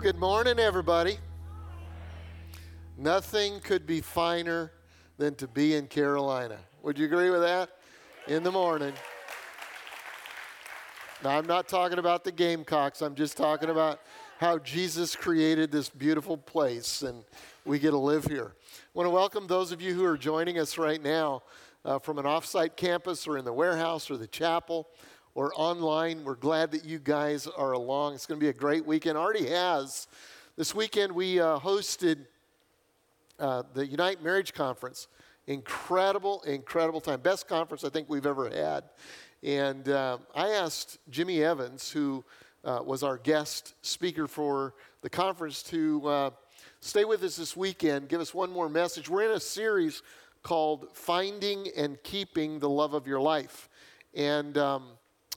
Good morning, everybody. Nothing could be finer than to be in Carolina. Would you agree with that? In the morning. Now, I'm not talking about the Gamecocks. I'm just talking about how Jesus created this beautiful place and we get to live here. I want to welcome those of you who are joining us right now uh, from an offsite campus or in the warehouse or the chapel or online. We're glad that you guys are along. It's going to be a great weekend. Already has. This weekend we uh, hosted uh, the Unite Marriage Conference. Incredible, incredible time. Best conference I think we've ever had. And uh, I asked Jimmy Evans, who uh, was our guest speaker for the conference, to uh, stay with us this weekend, give us one more message. We're in a series called Finding and Keeping the Love of Your Life. And um,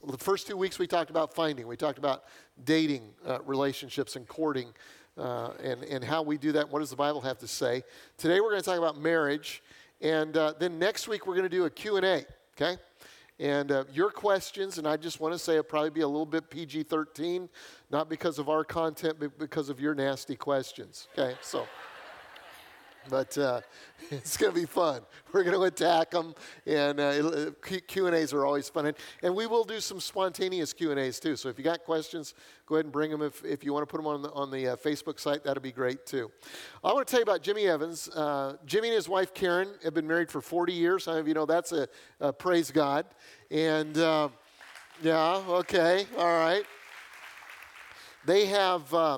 the first two weeks we talked about finding, we talked about dating uh, relationships and courting. Uh, and, and how we do that. What does the Bible have to say? Today we're going to talk about marriage, and uh, then next week we're going to do a Q&A, okay? And uh, your questions, and I just want to say it'll probably be a little bit PG 13, not because of our content, but because of your nasty questions. Okay, so. But uh, it's going to be fun. We're going to attack them, and uh, Q and A's are always fun. And, and, we will do some spontaneous Q and A's too. So if you got questions, go ahead and bring them. If, if you want to put them on the, on the uh, Facebook site, that'll be great too. I want to tell you about Jimmy Evans. Uh, Jimmy and his wife Karen have been married for 40 years. Some of you know that's a, a praise God. And uh, yeah, okay, all right. They have uh,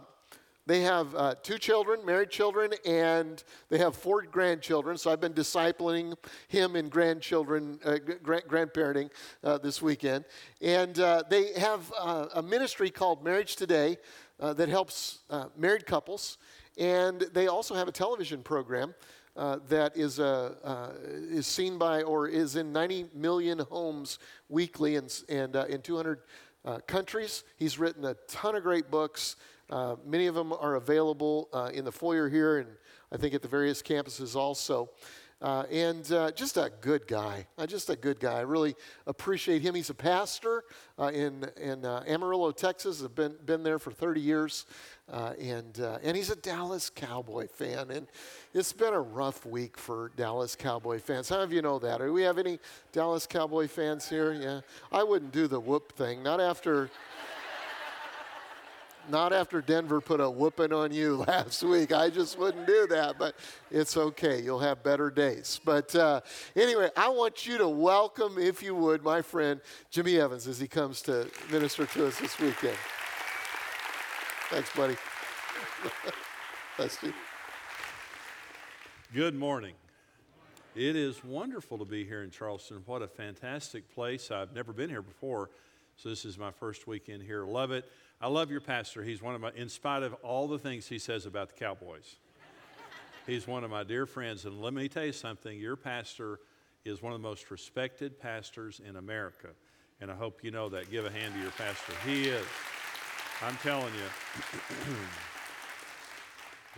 they have uh, two children, married children, and they have four grandchildren. So I've been discipling him in grandchildren, uh, grand- grandparenting uh, this weekend. And uh, they have uh, a ministry called Marriage Today uh, that helps married couples. And they also have a television program that is, is seen by or is in 90 million homes weekly and, and in 200 countries. He's written a ton of great books. Uh, many of them are available uh, in the foyer here and I think at the various campuses also. Uh, and uh, just a good guy, uh, just a good guy. I really appreciate him. He's a pastor in, in Amarillo, Texas. I've been, been there for 30 years. and, and he's a Dallas Cowboy fan. And it's been a rough week for Dallas Cowboy fans. How of you know that? Do we have any Dallas Cowboy fans here? Yeah. I wouldn't do the whoop thing, not after. Not after Denver put a whooping on you last week. I just wouldn't do that, but it's okay. You'll have better days. But uh, anyway, I want you to welcome, if you would, my friend Jimmy Evans as he comes to minister to us this weekend. Thanks, buddy. Thanks, Steve. Good morning. It is wonderful to be here in Charleston. What a fantastic place. I've never been here before, so this is my first weekend here. Love it. I love your pastor. He's one of my, in spite of all the things he says about the Cowboys, he's one of my dear friends. And let me tell you something your pastor is one of the most respected pastors in America. And I hope you know that. Give a hand to your pastor. He is. I'm telling you.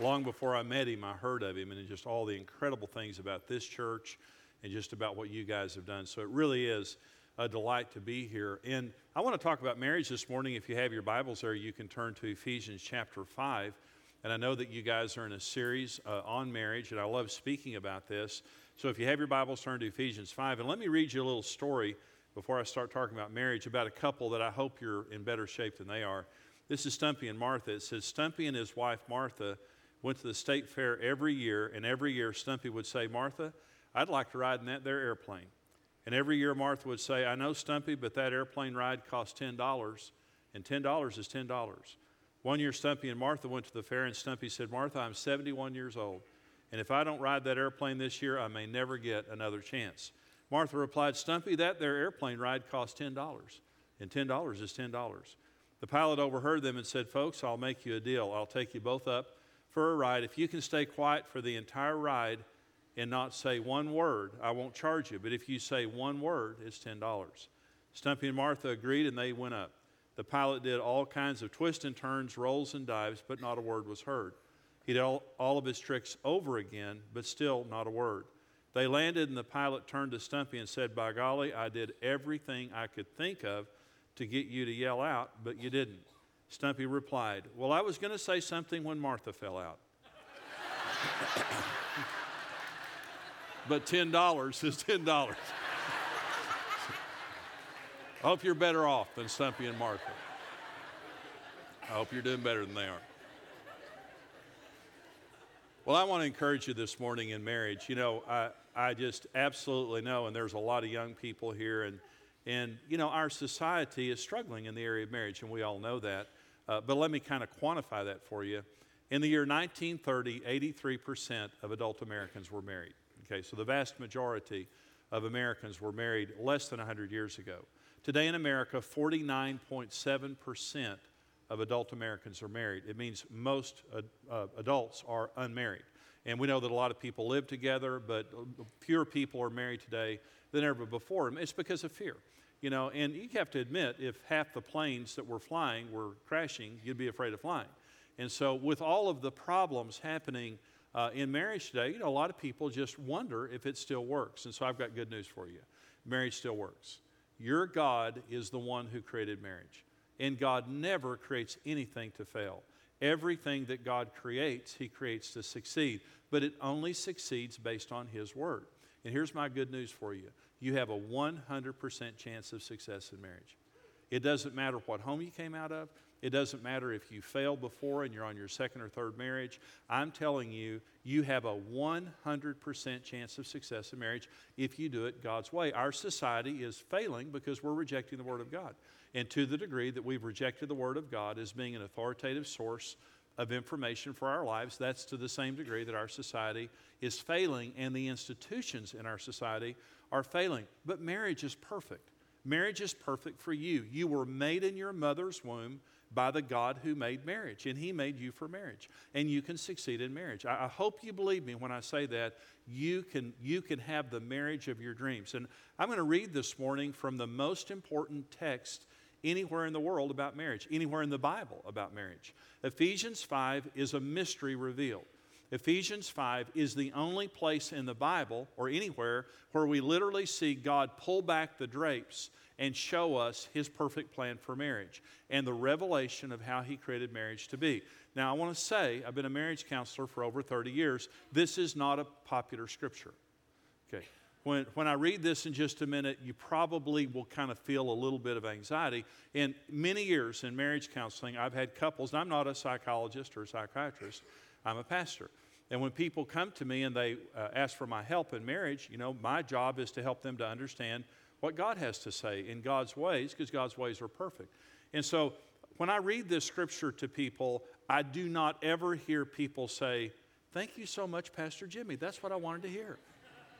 Long before I met him, I heard of him and just all the incredible things about this church and just about what you guys have done. So it really is a delight to be here. And I want to talk about marriage this morning. If you have your Bibles there, you can turn to Ephesians chapter 5. And I know that you guys are in a series uh, on marriage, and I love speaking about this. So if you have your Bibles, turn to Ephesians 5. And let me read you a little story before I start talking about marriage about a couple that I hope you're in better shape than they are. This is Stumpy and Martha. It says Stumpy and his wife Martha went to the state fair every year, and every year Stumpy would say, Martha, I'd like to ride in that there airplane. And every year Martha would say, I know, Stumpy, but that airplane ride costs $10, and $10 is $10. One year, Stumpy and Martha went to the fair, and Stumpy said, Martha, I'm 71 years old, and if I don't ride that airplane this year, I may never get another chance. Martha replied, Stumpy, that there airplane ride costs $10, and $10 is $10. The pilot overheard them and said, Folks, I'll make you a deal. I'll take you both up for a ride. If you can stay quiet for the entire ride, and not say one word, I won't charge you. But if you say one word, it's $10. Stumpy and Martha agreed and they went up. The pilot did all kinds of twists and turns, rolls and dives, but not a word was heard. He did all, all of his tricks over again, but still not a word. They landed, and the pilot turned to Stumpy and said, By golly, I did everything I could think of to get you to yell out, but you didn't. Stumpy replied, Well, I was going to say something when Martha fell out. but $10 is $10. I hope you're better off than Stumpy and Martha. I hope you're doing better than they are. Well, I want to encourage you this morning in marriage. You know, I, I just absolutely know, and there's a lot of young people here, and, and you know, our society is struggling in the area of marriage, and we all know that. Uh, but let me kind of quantify that for you. In the year 1930, 83% of adult Americans were married. Okay, so the vast majority of Americans were married less than 100 years ago. Today in America, 49.7% of adult Americans are married. It means most uh, adults are unmarried. And we know that a lot of people live together, but fewer people are married today than ever before. It's because of fear. You know, and you have to admit, if half the planes that were flying were crashing, you'd be afraid of flying. And so, with all of the problems happening uh, in marriage today, you know, a lot of people just wonder if it still works. And so, I've got good news for you marriage still works. Your God is the one who created marriage. And God never creates anything to fail. Everything that God creates, He creates to succeed. But it only succeeds based on His Word. And here's my good news for you you have a 100% chance of success in marriage. It doesn't matter what home you came out of, it doesn't matter if you failed before and you're on your second or third marriage. I'm telling you, you have a 100% chance of success in marriage if you do it God's way. Our society is failing because we're rejecting the Word of God. And to the degree that we've rejected the Word of God as being an authoritative source of information for our lives, that's to the same degree that our society is failing and the institutions in our society are failing. But marriage is perfect. Marriage is perfect for you. You were made in your mother's womb by the God who made marriage, and He made you for marriage, and you can succeed in marriage. I, I, hope you believe me when I say that you can, you can have the marriage of your dreams. And I'm going to read this morning from the most important text anywhere in the world about marriage, anywhere in the Bible about marriage. Ephesians 5 is a mystery revealed. Ephesians 5 is the only place in the Bible or anywhere where we literally see God pull back the drapes and show us his perfect plan for marriage and the revelation of how he created marriage to be. Now, I want to say, I've been a marriage counselor for over 30 years. This is not a popular scripture. Okay. When, when I read this in just a minute, you probably will kind of feel a little bit of anxiety. In many years in marriage counseling, I've had couples, and I'm not a psychologist or a psychiatrist, I'm a pastor. And when people come to me and they uh, ask for my help in marriage, you know, my job is to help them to understand what God has to say in God's ways, because God's ways are perfect. And so when I read this scripture to people, I do not ever hear people say, Thank you so much, Pastor Jimmy. That's what I wanted to hear.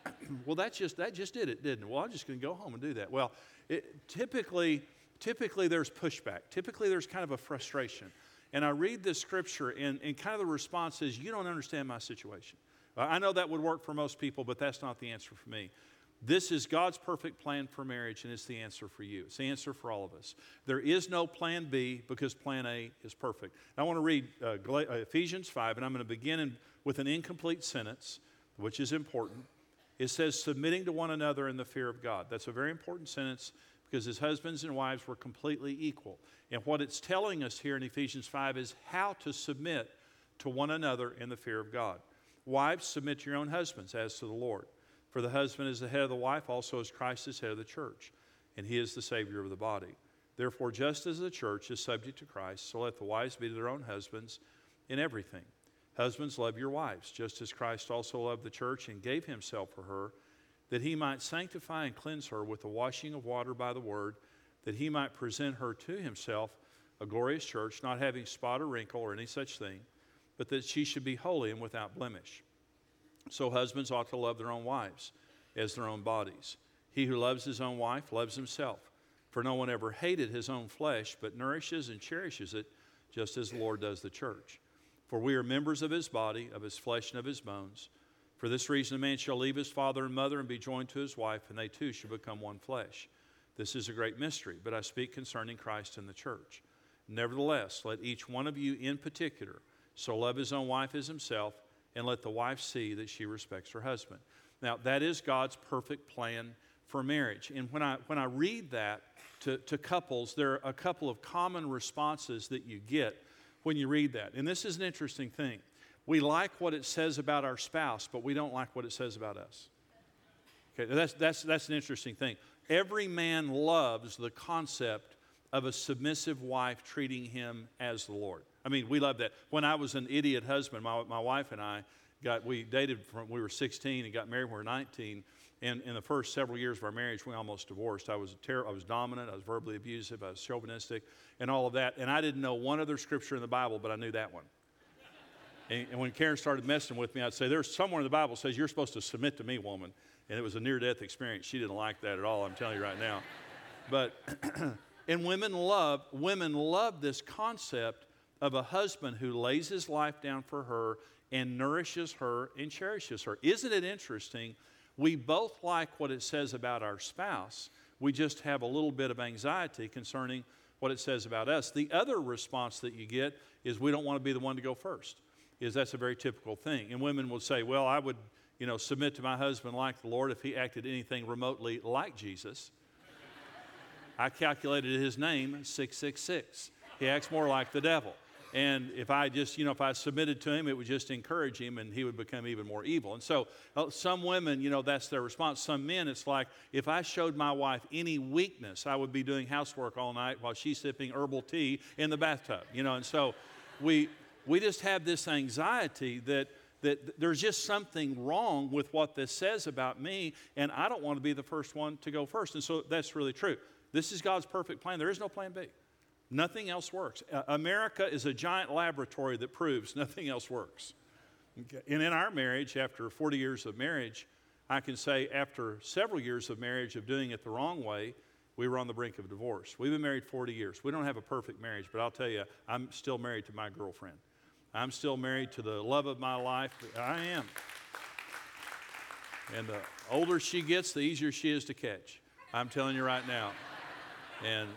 well, that's just, that just did it, didn't it? Well, I'm just going to go home and do that. Well, it, typically, typically there's pushback. Typically there's kind of a frustration. And I read this scripture, and, and kind of the response is, You don't understand my situation. I know that would work for most people, but that's not the answer for me. This is God's perfect plan for marriage, and it's the answer for you. It's the answer for all of us. There is no plan B because plan A is perfect. I want to read uh, uh Ephesians 5, and I'm going to begin in, with an incomplete sentence, which is important. It says, submitting to one another in the fear of God. That's a very important sentence because his husbands and wives were completely equal. And what it's telling us here in Ephesians 5 is how to submit to one another in the fear of God. Wives, submit to your own husbands as to the Lord. For the husband is the head of the wife, also as Christ is head of the church, and he is the Savior of the body. Therefore, just as the church is subject to Christ, so let the wives be to their own husbands in everything. Husbands, love your wives, just as Christ also loved the church and gave himself for her, that he might sanctify and cleanse her with the washing of water by the word, that he might present her to himself a glorious church, not having spot or wrinkle or any such thing, but that she should be holy and without blemish. So husbands ought to love their own wives as their own bodies. He who loves his own wife loves himself. For no one ever hated his own flesh, but nourishes and cherishes it, just as the Lord does the church. For we are members of his body, of his flesh, and of his bones. For this reason, a man shall leave his father and mother and be joined to his wife, and they two shall become one flesh. This is a great mystery, but I speak concerning Christ and the church. Nevertheless, let each one of you in particular so love his own wife as himself and let the wife see that she respects her husband. Now, that is God's perfect plan for marriage. And when I, when I read that to, to couples, there are a couple of common responses that you get when you read that. And this is an interesting thing. We like what it says about our spouse, but we don't like what it says about us. Okay, that's, that's, that's an interesting thing. Every man loves the concept of a submissive wife treating him as the Lord. I mean, we love that. When I was an idiot husband, my, my wife and I got, we dated from, we were 16 and got married when we were 19. And in the first several years of our marriage, we almost divorced. I was, ter- I was dominant, I was verbally abusive, I was chauvinistic, and all of that. And I didn't know one other scripture in the Bible, but I knew that one. and, and when Karen started messing with me, I'd say, There's somewhere in the Bible says you're supposed to submit to me, woman. And it was a near death experience. She didn't like that at all, I'm telling you right now. But, and women love, women love this concept of a husband who lays his life down for her and nourishes her and cherishes her. Isn't it interesting? We both like what it says about our spouse. We just have a little bit of anxiety concerning what it says about us. The other response that you get is we don't want to be the one to go first. Is that's a very typical thing. And women will say, "Well, I would, you know, submit to my husband like the Lord if he acted anything remotely like Jesus." I calculated his name 666. He acts more like the devil. And if I just, you know, if I submitted to him, it would just encourage him and he would become even more evil. And so uh, some women, you know, that's their response. Some men, it's like if I showed my wife any weakness, I would be doing housework all night while she's sipping herbal tea in the bathtub, you know. And so we, we just have this anxiety that, that there's just something wrong with what this says about me, and I don't want to be the first one to go first. And so that's really true. This is God's perfect plan. There is no plan B. Nothing else works. Uh, America is a giant laboratory that proves nothing else works. Okay. And in our marriage, after 40 years of marriage, I can say after several years of marriage of doing it the wrong way, we were on the brink of divorce. We've been married 40 years. We don't have a perfect marriage, but I'll tell you, I'm still married to my girlfriend. I'm still married to the love of my life. I am. And the older she gets, the easier she is to catch. I'm telling you right now. And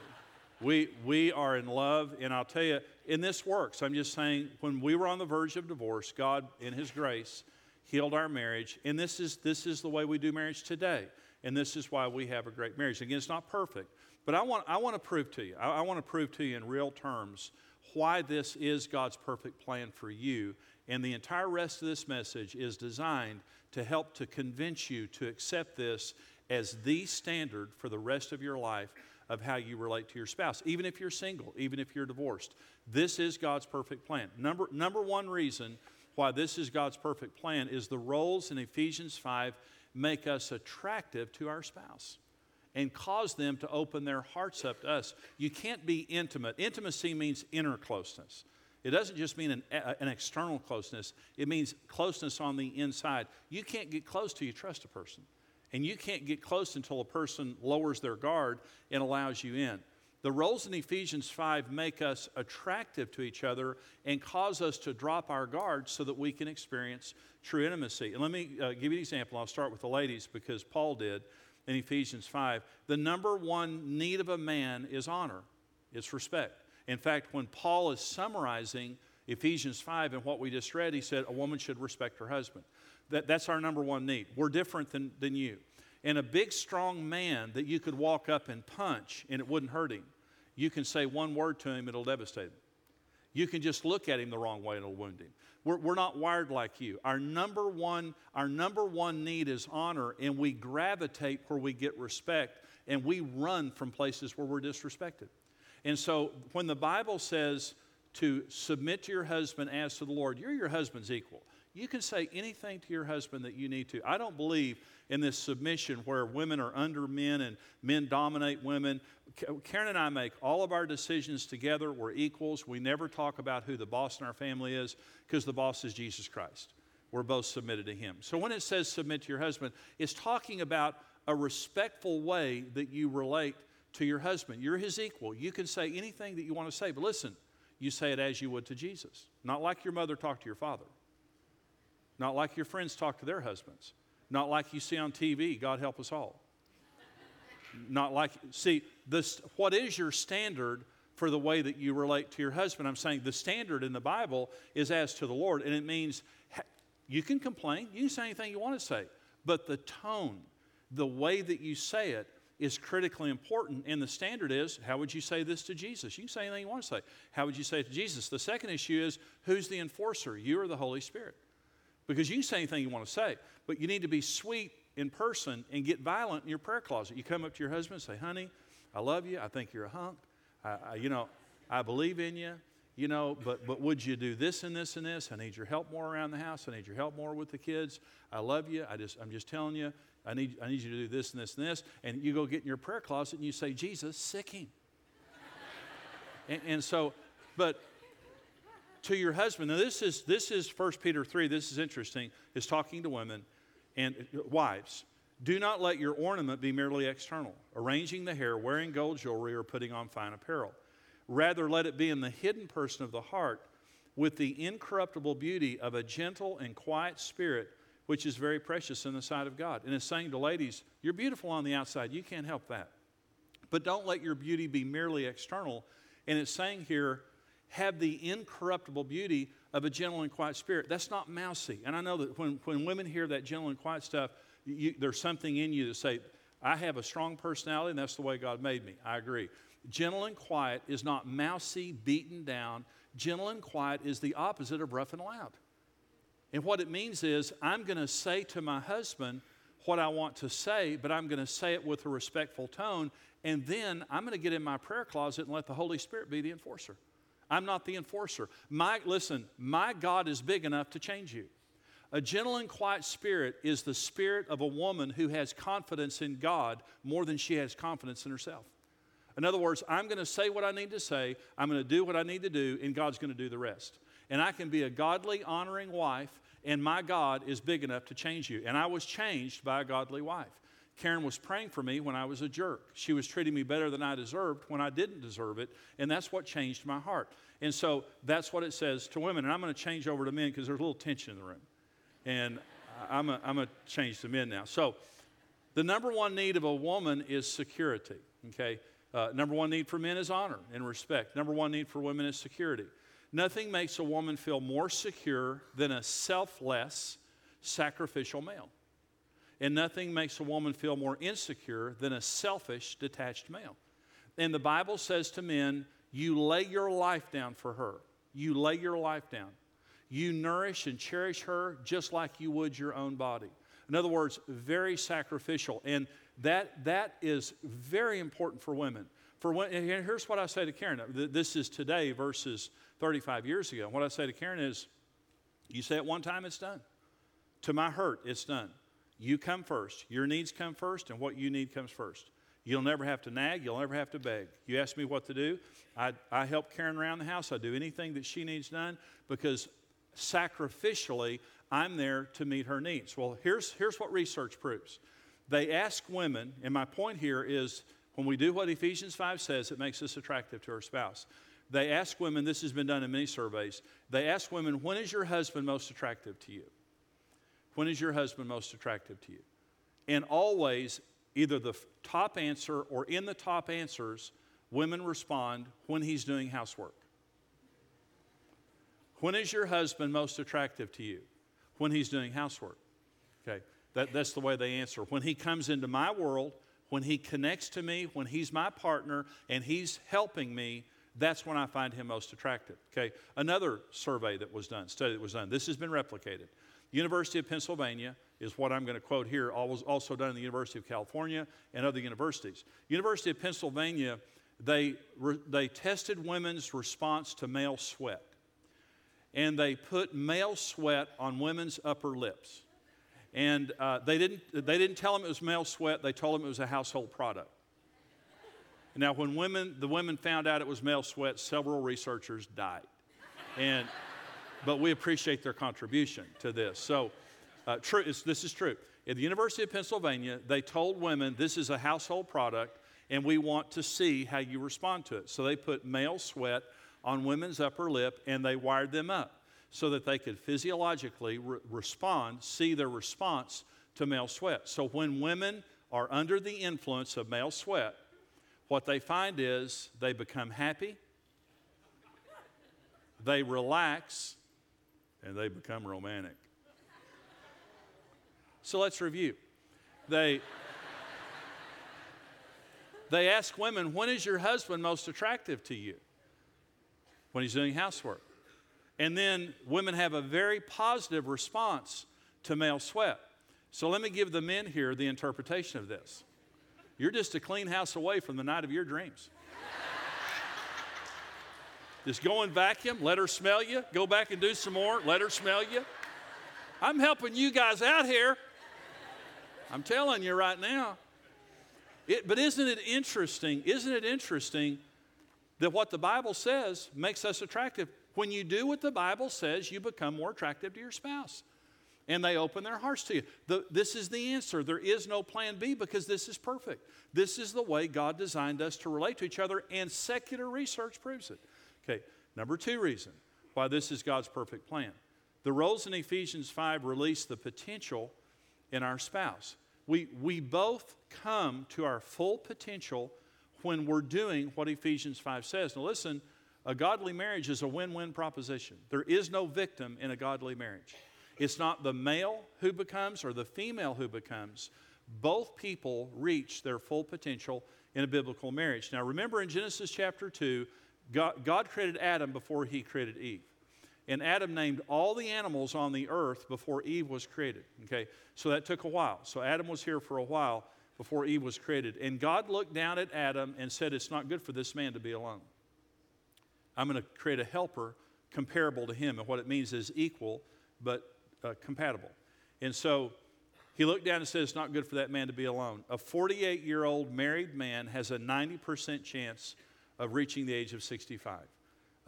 we, we are in love, and I'll tell you, and this works. I'm just saying, when we were on the verge of divorce, God, in His grace, healed our marriage, and this is, this is the way we do marriage today. And this is why we have a great marriage. Again, it's not perfect, but I want, I want to prove to you, I, I want to prove to you in real terms why this is God's perfect plan for you. And the entire rest of this message is designed to help to convince you to accept this as the standard for the rest of your life of how you relate to your spouse, even if you're single, even if you're divorced. This is God's perfect plan. Number, number one reason why this is God's perfect plan is the roles in Ephesians 5 make us attractive to our spouse and cause them to open their hearts up to us. You can't be intimate. Intimacy means inner closeness. It doesn't just mean an, an, external closeness, it means closeness on the inside. You can't get close till you trust a person. And you can't get close until a person lowers their guard and allows you in. The roles in Ephesians 5 make us attractive to each other and cause us to drop our guard so that we can experience true intimacy. And let me uh, give you an example. I'll start with the ladies because Paul did in Ephesians 5. The number one need of a man is honor, it's respect. In fact, when Paul is summarizing Ephesians 5 and what we just read, he said a woman should respect her husband. That, that's our number one need. We're different than, than you. And a big, strong man that you could walk up and punch and it wouldn't hurt him, you can say one word to him, it'll devastate him. You can just look at him the wrong way and it'll wound him. We're, we're not wired like you. Our number, one, our number one need is honor, and we gravitate where we get respect, and we run from places where we're disrespected. And so when the Bible says to submit to your husband as to the Lord, you're your husband's equal. You can say anything to your husband that you need to. I don't believe in this submission where women are under men and men dominate women. Karen and I make all of our decisions together. We're equals. We never talk about who the boss in our family is because the boss is Jesus Christ. We're both submitted to Him. So when it says submit to your husband, it's talking about a respectful way that you relate to your husband. You're his equal. You can say anything that you want to say, but listen, you say it as you would to Jesus, not like your mother talked to your father. Not like your friends talk to their husbands. Not like you see on TV, God help us all. Not like, see, this, what is your standard for the way that you relate to your husband? I'm saying the standard in the Bible is as to the Lord, and it means you can complain, you can say anything you want to say, but the tone, the way that you say it is critically important. And the standard is how would you say this to Jesus? You can say anything you want to say. How would you say it to Jesus? The second issue is who's the enforcer, you or the Holy Spirit? Because you can say anything you want to say, but you need to be sweet in person and get violent in your prayer closet. You come up to your husband and say, honey, I love you. I think you're a hunk. I, I, you know, I believe in you. You know, but, but would you do this and this and this? I need your help more around the house. I need your help more with the kids. I love you. I just, I'm just telling you, I need, I need you to do this and this and this. And you go get in your prayer closet and you say, Jesus, sic him. and, and so, but to your husband, now this is, this is 1 Peter 3, this is interesting, is talking to women and uh, wives. Do not let your ornament be merely external, arranging the hair, wearing gold jewelry, or putting on fine apparel. Rather, let it be in the hidden person of the heart with the incorruptible beauty of a gentle and quiet spirit, which is very precious in the sight of God. And it's saying to ladies, you're beautiful on the outside. You can't help that. But don't let your beauty be merely external. And it's saying here, have the incorruptible beauty of a gentle and quiet spirit. That's not mousy. And I know that when, when women hear that gentle and quiet stuff, you, there's something in you that say, I have a strong personality and that's the way God made me. I agree. Gentle and quiet is not mousy, beaten down. Gentle and quiet is the opposite of rough and loud. And what it means is, I'm going to say to my husband what I want to say, but I'm going to say it with a respectful tone. And then I'm going to get in my prayer closet and let the Holy Spirit be the enforcer. I'm not the enforcer. My, listen, my God is big enough to change you. A gentle and quiet spirit is the spirit of a woman who has confidence in God more than she has confidence in herself. In other words, I'm going to say what I need to say, I'm going to do what I need to do, and God's going to do the rest. And I can be a godly, honoring wife, and my God is big enough to change you. And I was changed by a godly wife. Karen was praying for me when I was a jerk. She was treating me better than I deserved when I didn't deserve it, and that's what changed my heart. And so that's what it says to women. And I'm going to change over to men because there's a little tension in the room. And I'm going to change to men now. So the number one need of a woman is security, okay? Uh, number one need for men is honor and respect. Number one need for women is security. Nothing makes a woman feel more secure than a selfless, sacrificial male. And nothing makes a woman feel more insecure than a selfish, detached male. And the Bible says to men, you lay your life down for her. You lay your life down. You nourish and cherish her just like you would your own body. In other words, very sacrificial. And that, that is very important for women. For when, and here's what I say to Karen. This is today versus 35 years ago. What I say to Karen is, you say it one time, it's done. To my hurt, it's done. You come first. Your needs come first, and what you need comes first. You'll never have to nag. You'll never have to beg. You ask me what to do. I, I help Karen around the house. I do anything that she needs done because sacrificially, I'm there to meet her needs. Well, here's, here's what research proves they ask women, and my point here is when we do what Ephesians 5 says, it makes us attractive to our spouse. They ask women, this has been done in many surveys, they ask women, when is your husband most attractive to you? When is your husband most attractive to you? And always, either the top answer or in the top answers, women respond when he's doing housework. When is your husband most attractive to you? When he's doing housework. Okay, that, that's the way they answer. When he comes into my world, when he connects to me, when he's my partner and he's helping me, that's when I find him most attractive. Okay, another survey that was done, study that was done, this has been replicated. University of Pennsylvania is what I'm going to quote here, also done in the University of California and other universities. University of Pennsylvania, they, they tested women's response to male sweat. And they put male sweat on women's upper lips. And uh, they, didn't, they didn't tell them it was male sweat, they told them it was a household product. Now, when women, the women found out it was male sweat, several researchers died. And, but we appreciate their contribution to this. So, uh, true, this is true. At the University of Pennsylvania, they told women this is a household product and we want to see how you respond to it. So they put male sweat on women's upper lip and they wired them up so that they could physiologically re- respond, see their response to male sweat. So when women are under the influence of male sweat, what they find is they become happy, they relax, and they become romantic. So let's review. They, They ask women, when is your husband most attractive to you? When he's doing housework. And then women have a very positive response to male sweat. So let me give the men here the interpretation of this. You're just a clean house away from the night of your dreams. Just go and vacuum, let her smell you, go back and do some more, let her smell you. I'm helping you guys out here. I'm telling you right now. It, but isn't it interesting? Isn't it interesting that what the Bible says makes us attractive? When you do what the Bible says, you become more attractive to your spouse. And they open their hearts to you. The, this is the answer. There is no plan B because this is perfect. This is the way God designed us to relate to each other, and secular research proves it. Okay, number two reason why this is God's perfect plan. The roles in Ephesians 5 release the potential in our spouse. We, we both come to our full potential when we're doing what Ephesians 5 says. Now, listen, a godly marriage is a win win proposition. There is no victim in a godly marriage. It's not the male who becomes or the female who becomes. Both people reach their full potential in a biblical marriage. Now, remember in Genesis chapter 2, God, God created Adam before he created Eve. And Adam named all the animals on the earth before Eve was created. Okay, so that took a while. So Adam was here for a while before Eve was created. And God looked down at Adam and said, It's not good for this man to be alone. I'm going to create a helper comparable to him. And what it means is equal, but uh, compatible. And so he looked down and said, It's not good for that man to be alone. A 48 year old married man has a 90% chance of reaching the age of 65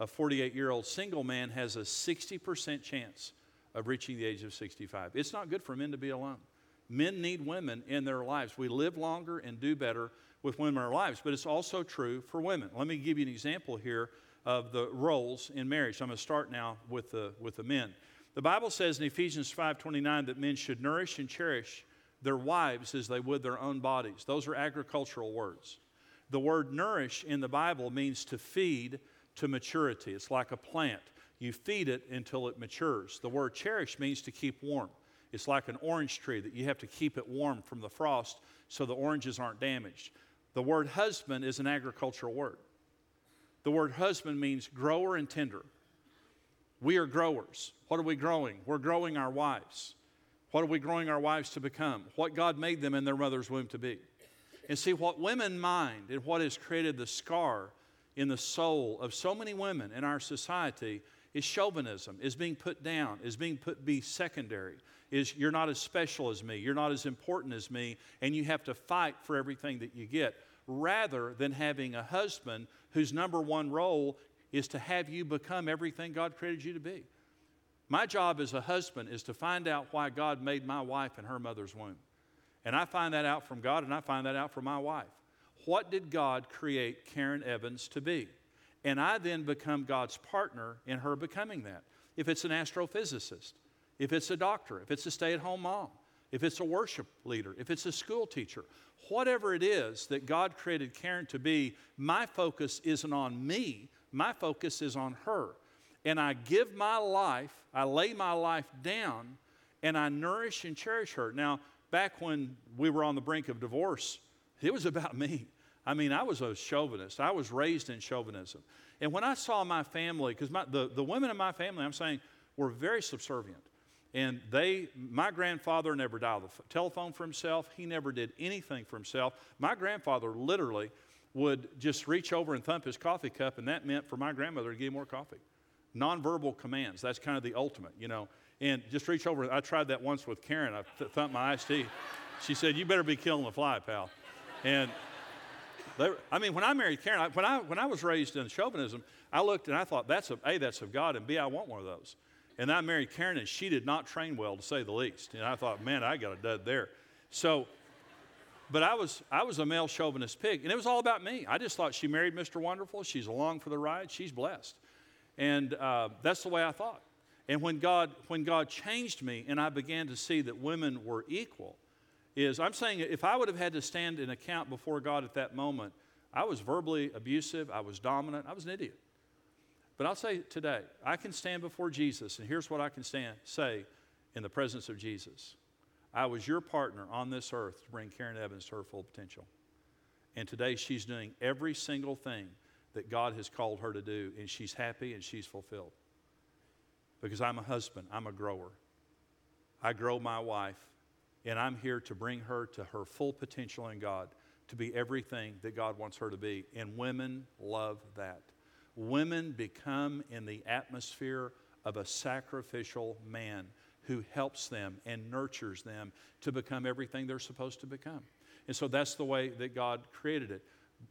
a 48 year old single man has a 60% chance of reaching the age of 65. It's not good for men to be alone. Men need women in their lives. We live longer and do better with women in our lives, but it's also true for women. Let me give you an example here of the roles in marriage. I'm going to start now with the, with the men. The Bible says in Ephesians 5:29 that men should nourish and cherish their wives as they would their own bodies. Those are agricultural words. The word nourish in the Bible means to feed to maturity. It's like a plant. You feed it until it matures. The word cherish means to keep warm. It's like an orange tree that you have to keep it warm from the frost so the oranges aren't damaged. The word husband is an agricultural word. The word husband means grower and tender. We are growers. What are we growing? We're growing our wives. What are we growing our wives to become? What God made them in their mother's womb to be. And see, what women mind and what has created the scar in the soul of so many women in our society is chauvinism, is being put down, is being put be secondary, is you're not as special as me, you're not as important as me, and you have to fight for everything that you get, rather than having a husband whose number one role is to have you become everything God created you to be. My job as a husband is to find out why God made my wife in her mother's womb. And I find that out from God, and I find that out from my wife. What did God create Karen Evans to be? And I then become God's partner in her becoming that. If it's an astrophysicist, if it's a doctor, if it's a stay at home mom, if it's a worship leader, if it's a school teacher, whatever it is that God created Karen to be, my focus isn't on me, my focus is on her. And I give my life, I lay my life down, and I nourish and cherish her. Now, back when we were on the brink of divorce, it was about me. I mean, I was a chauvinist. I was raised in chauvinism. And when I saw my family, because the, the women in my family, I'm saying, were very subservient. And they, my grandfather never dialed the telephone for himself. He never did anything for himself. My grandfather literally would just reach over and thump his coffee cup, and that meant for my grandmother to give more coffee. Nonverbal commands, that's kind of the ultimate, you know. And just reach over. I tried that once with Karen. I thumped my iced tea. She said, You better be killing the fly, pal. And they, I mean, when I married Karen, I, when, I, when I was raised in chauvinism, I looked and I thought, that's a, A, that's of God, and B, I want one of those. And I married Karen, and she did not train well, to say the least. And I thought, man, I got a dud there. So, but I was, I was a male chauvinist pig, and it was all about me. I just thought she married Mr. Wonderful. She's along for the ride. She's blessed. And uh, that's the way I thought. And when God, when God changed me and I began to see that women were equal, is I'm saying if I would have had to stand in account before God at that moment, I was verbally abusive, I was dominant, I was an idiot. But I'll say today, I can stand before Jesus, and here's what I can stand, say in the presence of Jesus I was your partner on this earth to bring Karen Evans to her full potential. And today she's doing every single thing that God has called her to do, and she's happy and she's fulfilled. Because I'm a husband, I'm a grower. I grow my wife, and I'm here to bring her to her full potential in God, to be everything that God wants her to be. And women love that. Women become in the atmosphere of a sacrificial man who helps them and nurtures them to become everything they're supposed to become. And so that's the way that God created it.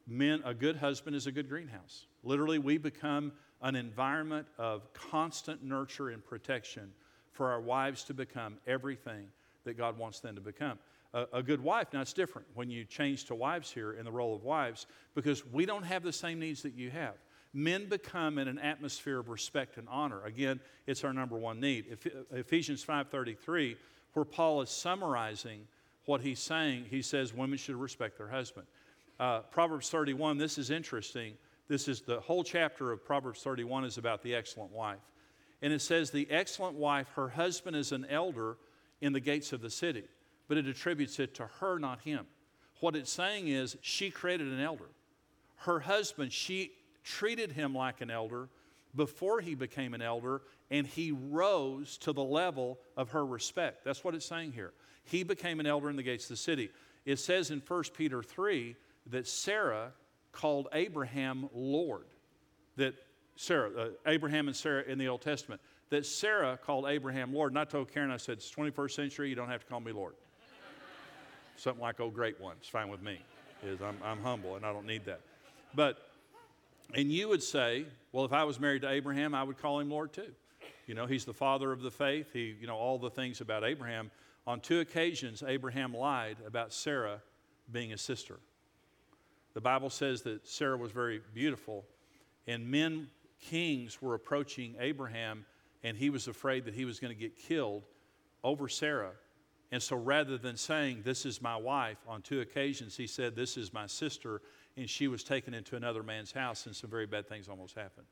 Men, a good husband is a good greenhouse. Literally, we become an environment of constant nurture and protection for our wives to become everything that God wants them to become. A, a, good wife, now it's different when you change to wives here in the role of wives because we don't have the same needs that you have. Men become in an atmosphere of respect and honor. Again, it's our number one need. Ephesians 5:33, where Paul is summarizing what he's saying, he says women should respect their husband. Uh, Proverbs 31, this is interesting. This is the whole chapter of Proverbs 31 is about the excellent wife. And it says, The excellent wife, her husband is an elder in the gates of the city, but it attributes it to her, not him. What it's saying is, she created an elder. Her husband, she treated him like an elder before he became an elder, and he rose to the level of her respect. That's what it's saying here. He became an elder in the gates of the city. It says in 1 Peter 3 that Sarah called Abraham Lord. That Sarah, uh, Abraham and Sarah in the Old Testament, that Sarah called Abraham Lord. And I told Karen, I said, it's 21st century, you don't have to call me Lord. Something like, oh, great one, it's fine with me. Is I'm, I'm humble and I don't need that. But, and you would say, well, if I was married to Abraham, I would call him Lord too. You know, he's the father of the faith. He, you know, all the things about Abraham. On two occasions, Abraham lied about Sarah being his sister. The Bible says that Sarah was very beautiful, and men, kings, were approaching Abraham, and he was afraid that he was going to get killed over Sarah. And so rather than saying, This is my wife, on two occasions he said, This is my sister, and she was taken into another man's house, and some very bad things almost happened.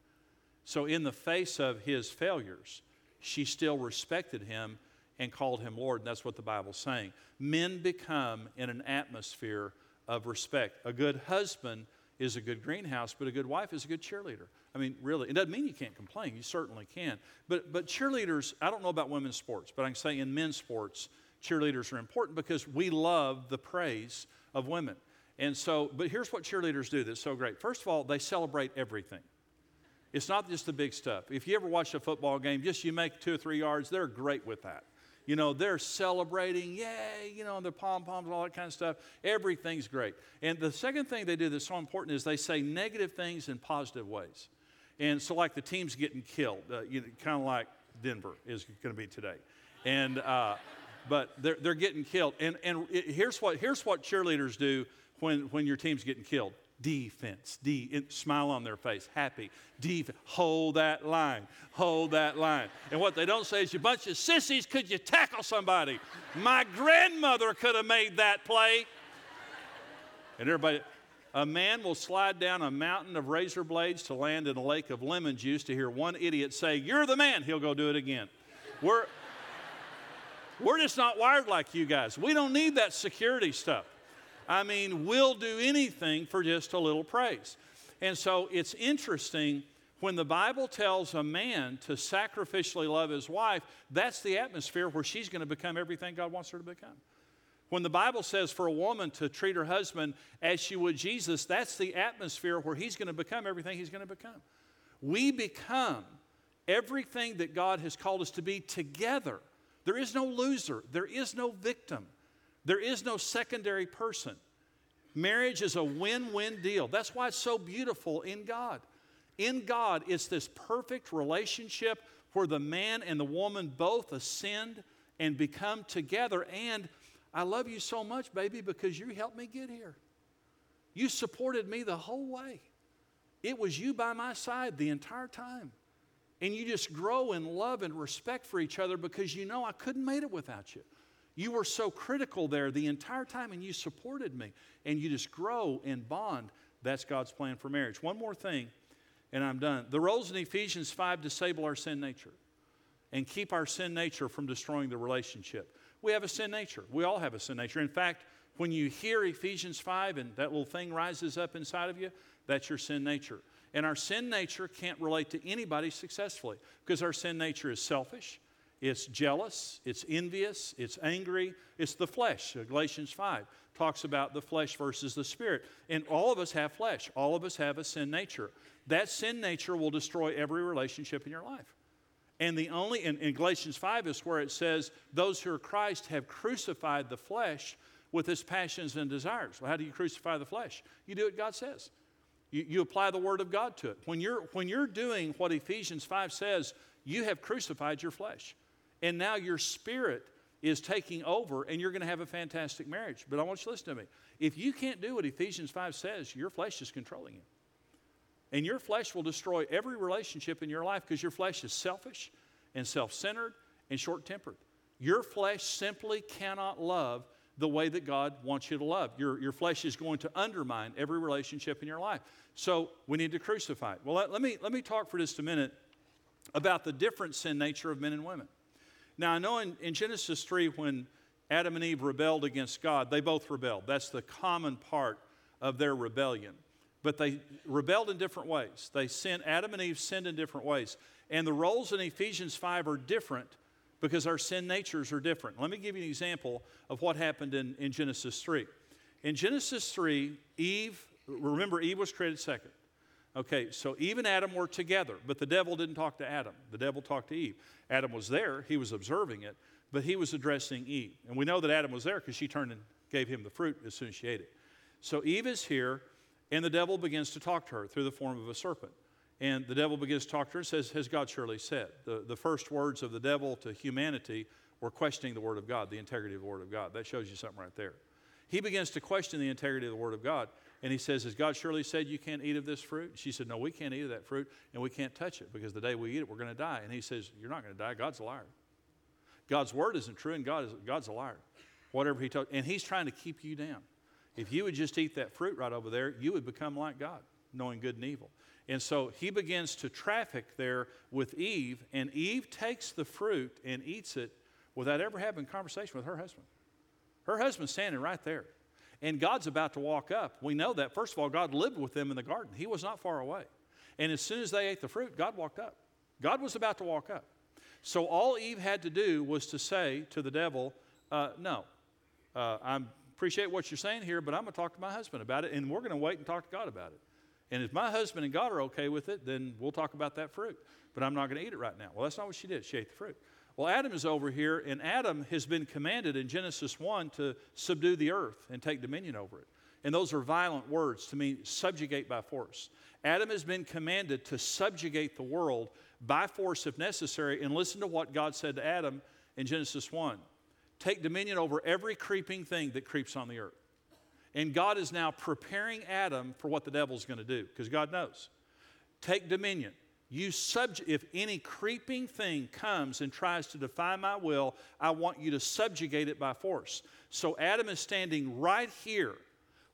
So, in the face of his failures, she still respected him and called him Lord. And that's what the Bible's saying. Men become in an atmosphere of respect. A good husband is a good greenhouse, but a good wife is a good cheerleader. I mean, really, it doesn't mean you can't complain. You certainly can. But, but cheerleaders, I don't know about women's sports, but I can say in men's sports, cheerleaders are important because we love the praise of women. And so, but here's what cheerleaders do that's so great. First of all, they celebrate everything. It's not just the big stuff. If you ever watch a football game, just you make two or three yards, they're great with that. You know, they're celebrating, yay, you know, the pom poms all that kind of stuff. Everything's great. And the second thing they do that's so important is they say negative things in positive ways. And so, like the team's getting killed, uh, you know, kind of like Denver is going to be today. And, uh, but they're, they're getting killed. And, and it, here's, what, here's what cheerleaders do when, when your team's getting killed defense. D, smile on their face, happy. Defense. Hold that line. Hold that line. And what they don't say is, you bunch of sissies, could you tackle somebody? My grandmother could have made that play. And everybody, a man will slide down a mountain of razor blades to land in a lake of lemon juice to hear one idiot say, You're the man. He'll go do it again. We're, we're just not wired like you guys. We don't need that security stuff. I mean, we'll do anything for just a little praise. And so it's interesting when the Bible tells a man to sacrificially love his wife, that's the atmosphere where she's going to become everything God wants her to become. When the Bible says for a woman to treat her husband as she would Jesus, that's the atmosphere where he's going to become everything he's going to become. We become everything that God has called us to be together. There is no loser, there is no victim. There is no secondary person. Marriage is a win win deal. That's why it's so beautiful in God. In God, it's this perfect relationship where the man and the woman both ascend and become together. And I love you so much, baby, because you helped me get here. You supported me the whole way. It was you by my side the entire time. And you just grow in love and respect for each other because you know I couldn't made it without you. You were so critical there the entire time and you supported me. And you just grow and bond. That's God's plan for marriage. One more thing, and I'm done. The roles in Ephesians 5 disable our sin nature and keep our sin nature from destroying the relationship. We have a sin nature. We all have a sin nature. In fact, When you hear Ephesians 5 and that little thing rises up inside of you, that's your sin nature. And our sin nature can't relate to anybody successfully because our sin nature is selfish, it's jealous, it's envious, it's angry, it's the flesh. Galatians 5 talks about the flesh versus the spirit. And all of us have flesh, all of us have a sin nature. That sin nature will destroy every relationship in your life. And the only, in, in Galatians 5 is where it says, those who are Christ have crucified the flesh with its passions and desires. Well, how do you crucify the flesh? You do what God says. You, you apply the Word of God to it. When you're, when you're doing what Ephesians 5 says, you have crucified your flesh. And now your spirit is taking over, and you're going to have a fantastic marriage. But I want you to listen to me. If you can't do what Ephesians 5 says, your flesh is controlling you. And your flesh will destroy every relationship in your life because your flesh is selfish and self centered and short tempered. Your flesh simply cannot love the way that God wants you to love. Your, your flesh is going to undermine every relationship in your life. So we need to crucify it. Well, let, let, me, let me talk for just a minute about the difference in nature of men and women. Now, I know in, in Genesis 3, when Adam and Eve rebelled against God, they both rebelled. That's the common part of their rebellion. But they rebelled in different ways. They sinned, Adam and Eve sinned in different ways. And the roles in Ephesians 5 are different because our sin natures are different. Let me give you an example of what happened in, in Genesis 3. In Genesis 3, Eve remember, Eve was created second. Okay, so Eve and Adam were together, but the devil didn't talk to Adam. The devil talked to Eve. Adam was there, he was observing it, but he was addressing Eve. And we know that Adam was there because she turned and gave him the fruit as soon as she ate it. So Eve is here, and the devil begins to talk to her through the form of a serpent. And the devil begins to talk to her and says, Has God surely said? The, the first words of the devil to humanity were questioning the Word of God, the integrity of the Word of God. That shows you something right there. He begins to question the integrity of the Word of God. And he says, Has God surely said you can't eat of this fruit? She said, No, we can't eat of that fruit and we can't touch it because the day we eat it, we're going to die. And he says, You're not going to die. God's a liar. God's word isn't true and God is, God's a liar. Whatever he told. And he's trying to keep you down. If you would just eat that fruit right over there, you would become like God, knowing good and evil. And so he begins to traffic there with Eve, and Eve takes the fruit and eats it without ever having conversation with her husband. Her husband's standing right there and God's about to walk up. We know that. First of all, God lived with them in the garden, He was not far away. And as soon as they ate the fruit, God walked up. God was about to walk up. So all Eve had to do was to say to the devil, uh, No, uh, I appreciate what you're saying here, but I'm going to talk to my husband about it, and we're going to wait and talk to God about it. And if my husband and God are okay with it, then we'll talk about that fruit. But I'm not going to eat it right now. Well, that's not what she did. She ate the fruit. Well, Adam is over here, and Adam has been commanded in Genesis 1 to subdue the earth and take dominion over it. And those are violent words to mean subjugate by force. Adam has been commanded to subjugate the world by force if necessary. And listen to what God said to Adam in Genesis 1 take dominion over every creeping thing that creeps on the earth. And God is now preparing Adam for what the devil's going to do because God knows. Take dominion. You subject, if any creeping thing comes and tries to defy my will, I want you to subjugate it by force. So Adam is standing right here,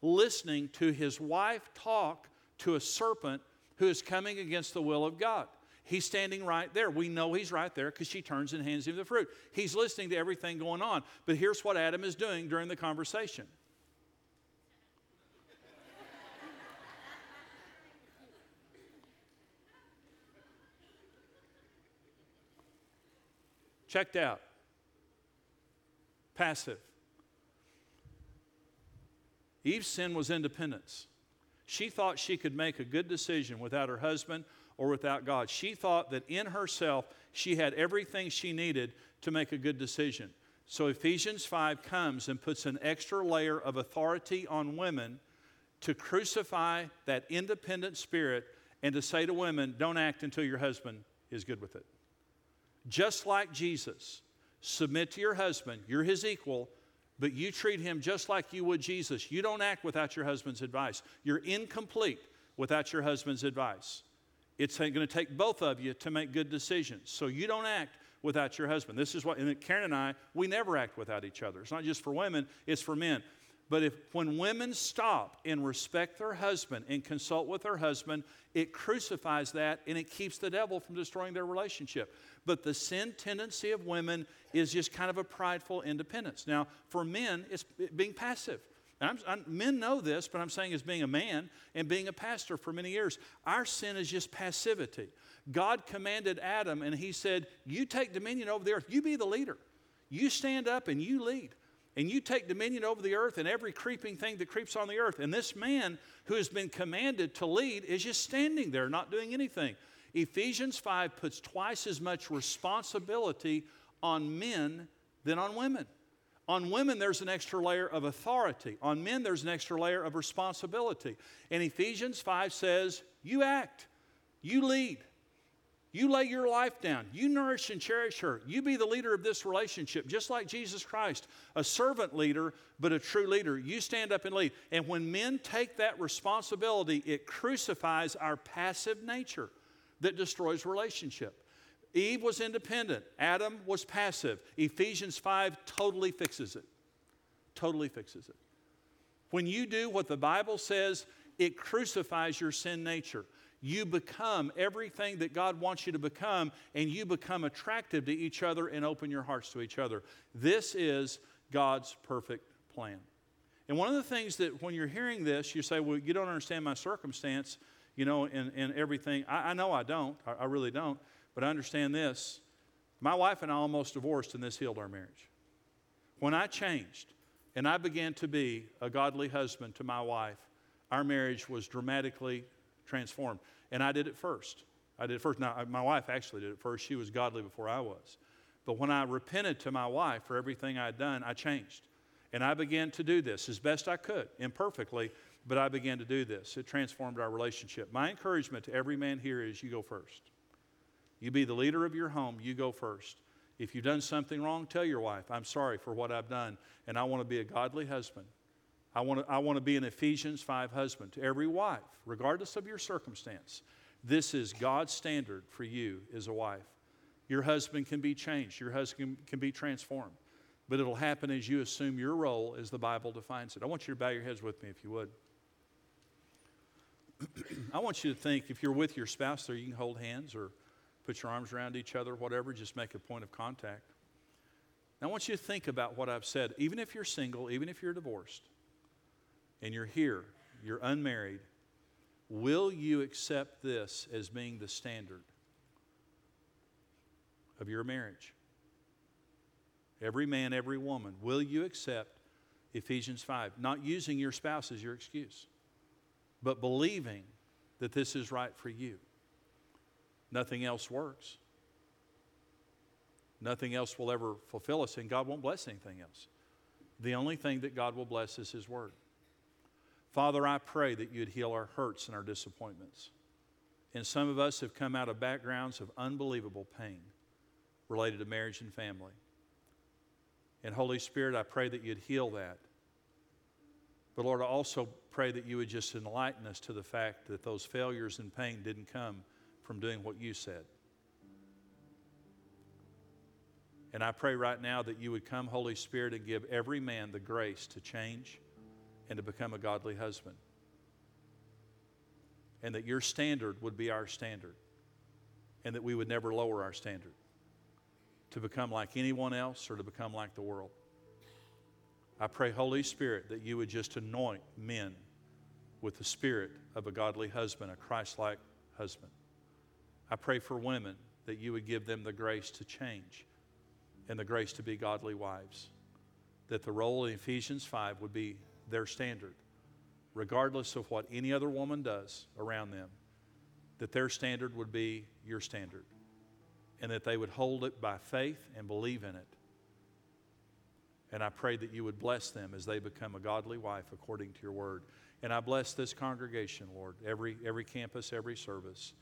listening to his wife talk to a serpent who is coming against the will of God. He's standing right there. We know he's right there because she turns and hands him the fruit. He's listening to everything going on. But here's what Adam is doing during the conversation checked out, passive. Eve's sin was independence. She thought she could make a good decision without her husband or without God. She thought that in herself she had everything she needed to make a good decision. So Ephesians 5 comes and puts an extra layer of authority on women to crucify that independent spirit and to say to women, don't act until your husband is good with it just like Jesus. Submit to your husband, you're his equal, but you treat him just like you would Jesus. You don't act without your husband's advice. You're incomplete without your husband's advice. It's going to take both of you to make good decisions. So you don't act without your husband. This is what, and Karen and I, we never act without each other. It's not just for women, it's for men. But if when women stop and respect their husband and consult with their husband, it crucifies that and it keeps the devil from destroying their relationship. But the sin tendency of women is just kind of a prideful independence. Now, for men, it's being passive. I'm, I'm, men know this, but I'm saying as being a man and being a pastor for many years, our sin is just passivity. God commanded Adam, and he said, You take dominion over the earth, you be the leader. You stand up and you lead and you take dominion over the earth and every creeping thing that creeps on the earth. And this man who has been commanded to lead is just standing there, not doing anything. Ephesians 5 puts twice as much responsibility on men than on women. On women, there's an extra layer of authority. On men, there's an extra layer of responsibility. And Ephesians 5 says, You act, you lead, you lay your life down. You nourish and cherish her. You be the leader of this relationship, just like Jesus Christ, a servant leader, but a true leader. You stand up and lead. And when men take that responsibility, it crucifies our passive nature that destroys relationship. Eve was independent, Adam was passive. Ephesians 5 totally fixes it. Totally fixes it. When you do what the Bible says, it crucifies your sin nature you become everything that God wants you to become, and you become attractive to each other and open your hearts to each other. This is God's perfect plan. And one of the things that when you're hearing this, you say, Well, you don't understand my circumstance, you know, and, and everything. I, I know I don't. I, I really don't. But I understand this. My wife and I almost divorced, and this healed our marriage. When I changed and I began to be a godly husband to my wife, our marriage was dramatically transformed. And I did it first. I did it first. Now, my wife actually did it first. She was godly before I was. But when I repented to my wife for everything I had done, I changed. And I began to do this as best I could, imperfectly, but I began to do this. It transformed our relationship. My encouragement to every man here is you go first. You be the leader of your home, you go first. If you've done something wrong, tell your wife, I'm sorry for what I've done, and I want to be a godly husband. I want, to, I want to be an Ephesians 5 husband to every wife, regardless of your circumstance. This is God's standard for you as a wife. Your husband can be changed, your husband can be transformed, but it'll happen as you assume your role as the Bible defines it. I want you to bow your heads with me if you would. I want you to think if you're with your spouse there, you can hold hands or put your arms around each other, whatever, just make a point of contact. Now, I want you to think about what I've said, even if you're single, even if you're divorced and you're here, you're unmarried, will you accept this as being the standard of your marriage? Every man, every woman, will you accept Ephesians 5? Not using your spouse as your excuse, but believing that this is right for you. Nothing else works. Nothing else will ever fulfill us, and God won't bless anything else. The only thing that God will bless is His Word. Father, I pray that you'd heal our hurts and our disappointments. And some of us have come out of backgrounds of unbelievable pain related to marriage and family. And Holy Spirit, I pray that you'd heal that. But Lord, I also pray that you would just enlighten us to the fact that those failures and pain didn't come from doing what you said. And I pray right now that you would come, Holy Spirit, and give every man the grace to change and to become a godly husband. And that your standard would be our standard. And that we would never lower our standard to become like anyone else or to become like the world. I pray, Holy Spirit, that you would just anoint men with the spirit of a godly husband, a Christ like husband. I pray for women that you would give them the grace to change and the grace to be godly wives. That the role in Ephesians 5 would be their standard, regardless of what any other woman does around them, that their standard would be your standard, and that they would hold it by faith and believe in it. And I pray that you would bless them as they become a godly wife according to your word. And I bless this congregation, Lord, every, every campus, every service.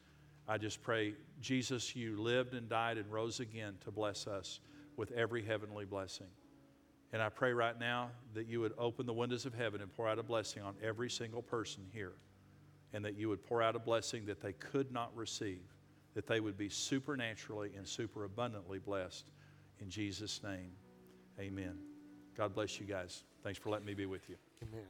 I just pray, Jesus, you lived and died and rose again to bless us with every heavenly blessing. And I pray right now that you would open the windows of heaven and pour out a blessing on every single person here. And that you would pour out a blessing that they could not receive, that they would be supernaturally and super abundantly blessed. In Jesus' name, amen. God bless you guys. Thanks for letting me be with you. Amen.